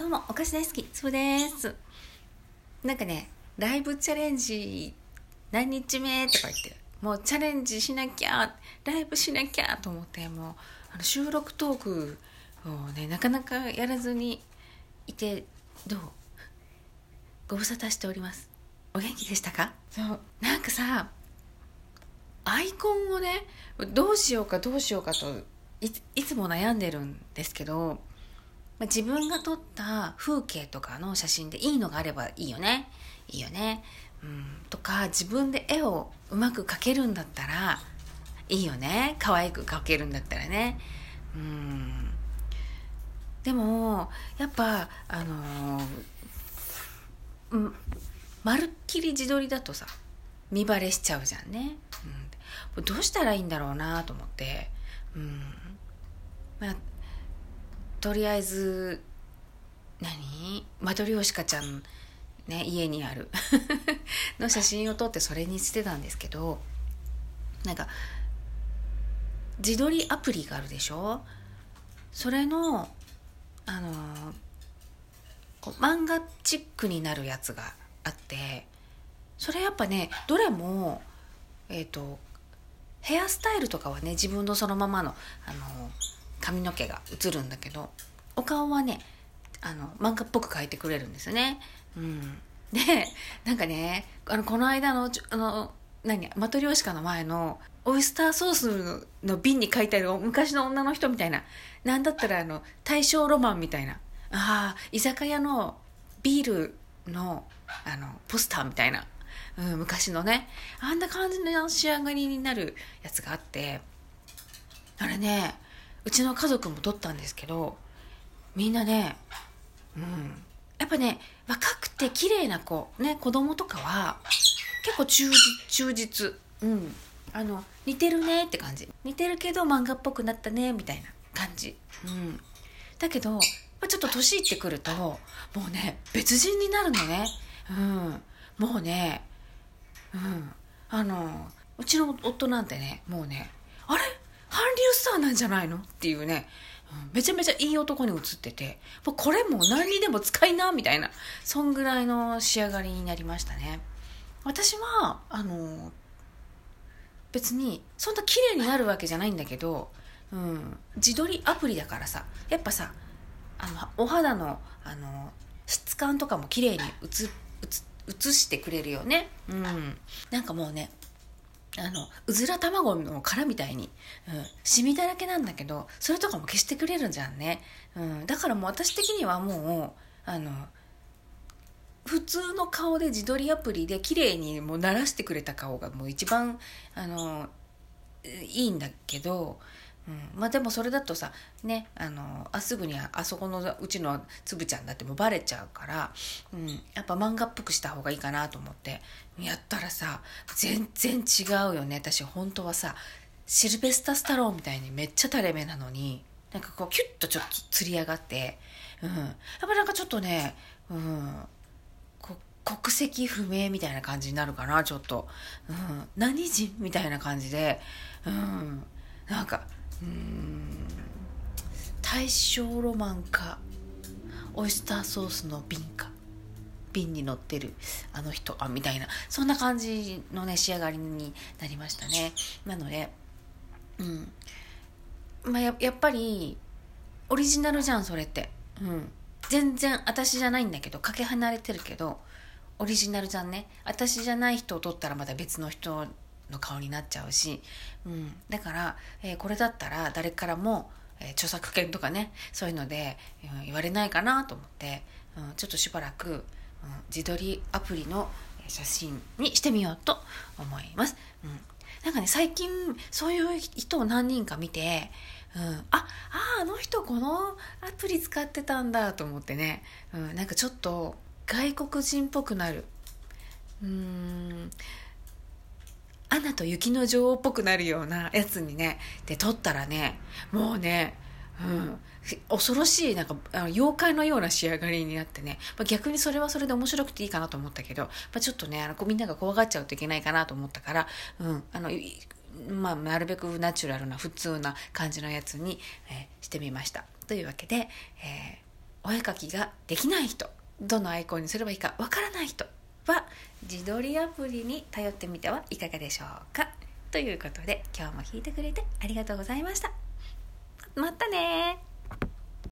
どうも、お菓子大好き、つぶです。なんかね、ライブチャレンジ何日目とか言って、もうチャレンジしなきゃ、ライブしなきゃと思って、もうあの収録トークをね、なかなかやらずにいて、どう？ご無沙汰しております。お元気でしたか？そう。なんかさ、アイコンをね、どうしようかどうしようかといついつも悩んでるんですけど、まあ、自分が撮った風景とかの写真でいいのがあればいいよね。いいよね、うん、とか自分で絵をうまく描けるんだったらいいよね。可愛く描けるんだったらね。うん。でもやっぱあのーうんまるっきり自撮りだとさ見バレしちゃうじゃんね、うん、どうしたらいいんだろうなと思って。うん。まあとりあえず何？マトリョーシカちゃんね家にある。の写真を撮ってそれにしてたんですけどなんか自撮りアプリがあるでしょ？それのあのこう漫画チックになるやつがあってそれやっぱねどれもえっ、とヘアスタイルとかはね自分のそのままのあの髪の毛が映るんだけどお顔はねあの漫画っぽく描いてくれるんですよね。うん、でなんかねあのこの間のあの何マトリョーシカの前のオイスターソースの瓶に書いてある昔の女の人みたいななんだったらあの大正ロマンみたいなあ居酒屋のビールのあのポスターみたいな、うん、昔のねあんな感じの仕上がりになるやつがあってあれねうちの家族も撮ったんですけどみんなねうんやっぱね若くて綺麗な子ね子供とかは結構忠実忠実。うん。あの似てるねって感じ。似てるけど漫画っぽくなったねみたいな感じ。うん。だけどちょっと年いってくるともうね別人になるのね。うん。もうねうん。あのうちの夫なんてねもうねあれ？韓流スターなんじゃないの？っていうね、めちゃめちゃいい男に映ってて。これも何にでも使いなみたいな。そんぐらいの仕上がりになりましたね。私はあの別にそんな綺麗になるわけじゃないんだけど、うん、自撮りアプリだからさ。やっぱさあのお肌のあの質感とかも綺麗に映映映してくれるよね。うん。なんかもうねあのうずら卵の殻みたいに、うん、シミだらけなんだけどそれとかも消してくれるじゃんね、うん、だからもう私的にはもうあの普通の顔で自撮りアプリで綺麗にもう慣らしてくれた顔がもう一番あのいいんだけど、うん、まあでもそれだとさねあのあすぐにあそこのうちのつぶちゃんだってもうバレちゃうから、うん、やっぱ漫画っぽくした方がいいかなと思って。やったらさ全然違うよね。私本当はさシルベスタ・スタローみたいにめっちゃ垂れ目なのになんかこうキュッとちょっとつり上がって、うん、やっぱなんかちょっとね、うん、こ国籍不明みたいな感じになるかなちょっと、うん、何人？みたいな感じで、うん、なんかうん。大正ロマンか。オイスターソースの瓶か。瓶に乗ってるあの人あみたいな。そんな感じのね仕上がりになりましたね。なのでうん。まあやっぱりオリジナルじゃんそれって。うん。全然私じゃないんだけどかけ離れてるけどオリジナルじゃんね。私じゃない人を撮ったらまた別の人の顔になっちゃうし、うん、だから、えーこれだったら誰からも、えー著作権とかねそういうので、うん言われないかなと思って、うん、ちょっとしばらく、うん、自撮りアプリのえ写真にしてみようと思います。うん、なんかね最近そういう人を何人か見て、うん、あああの人このアプリ使ってたんだと思ってね、うん、なんかちょっと外国人っぽくなる。うーん。アナと雪の女王っぽくなるようなやつにねで撮ったらねもうねうん恐ろしいなんかあの妖怪のような仕上がりになってね、まあ、逆にそれはそれで面白くていいかなと思ったけど、まあ、ちょっとねあのみんなが怖がっちゃうといけないかなと思ったから、うんあのまあ、なるべくナチュラルな普通な感じのやつに、えーしてみました。というわけで、えーお絵描きができない人どのアイコンにすればいいかわからない人自撮りアプリに頼ってみてはいかがでしょうか？ということで今日も聞いてくれてありがとうございました。またね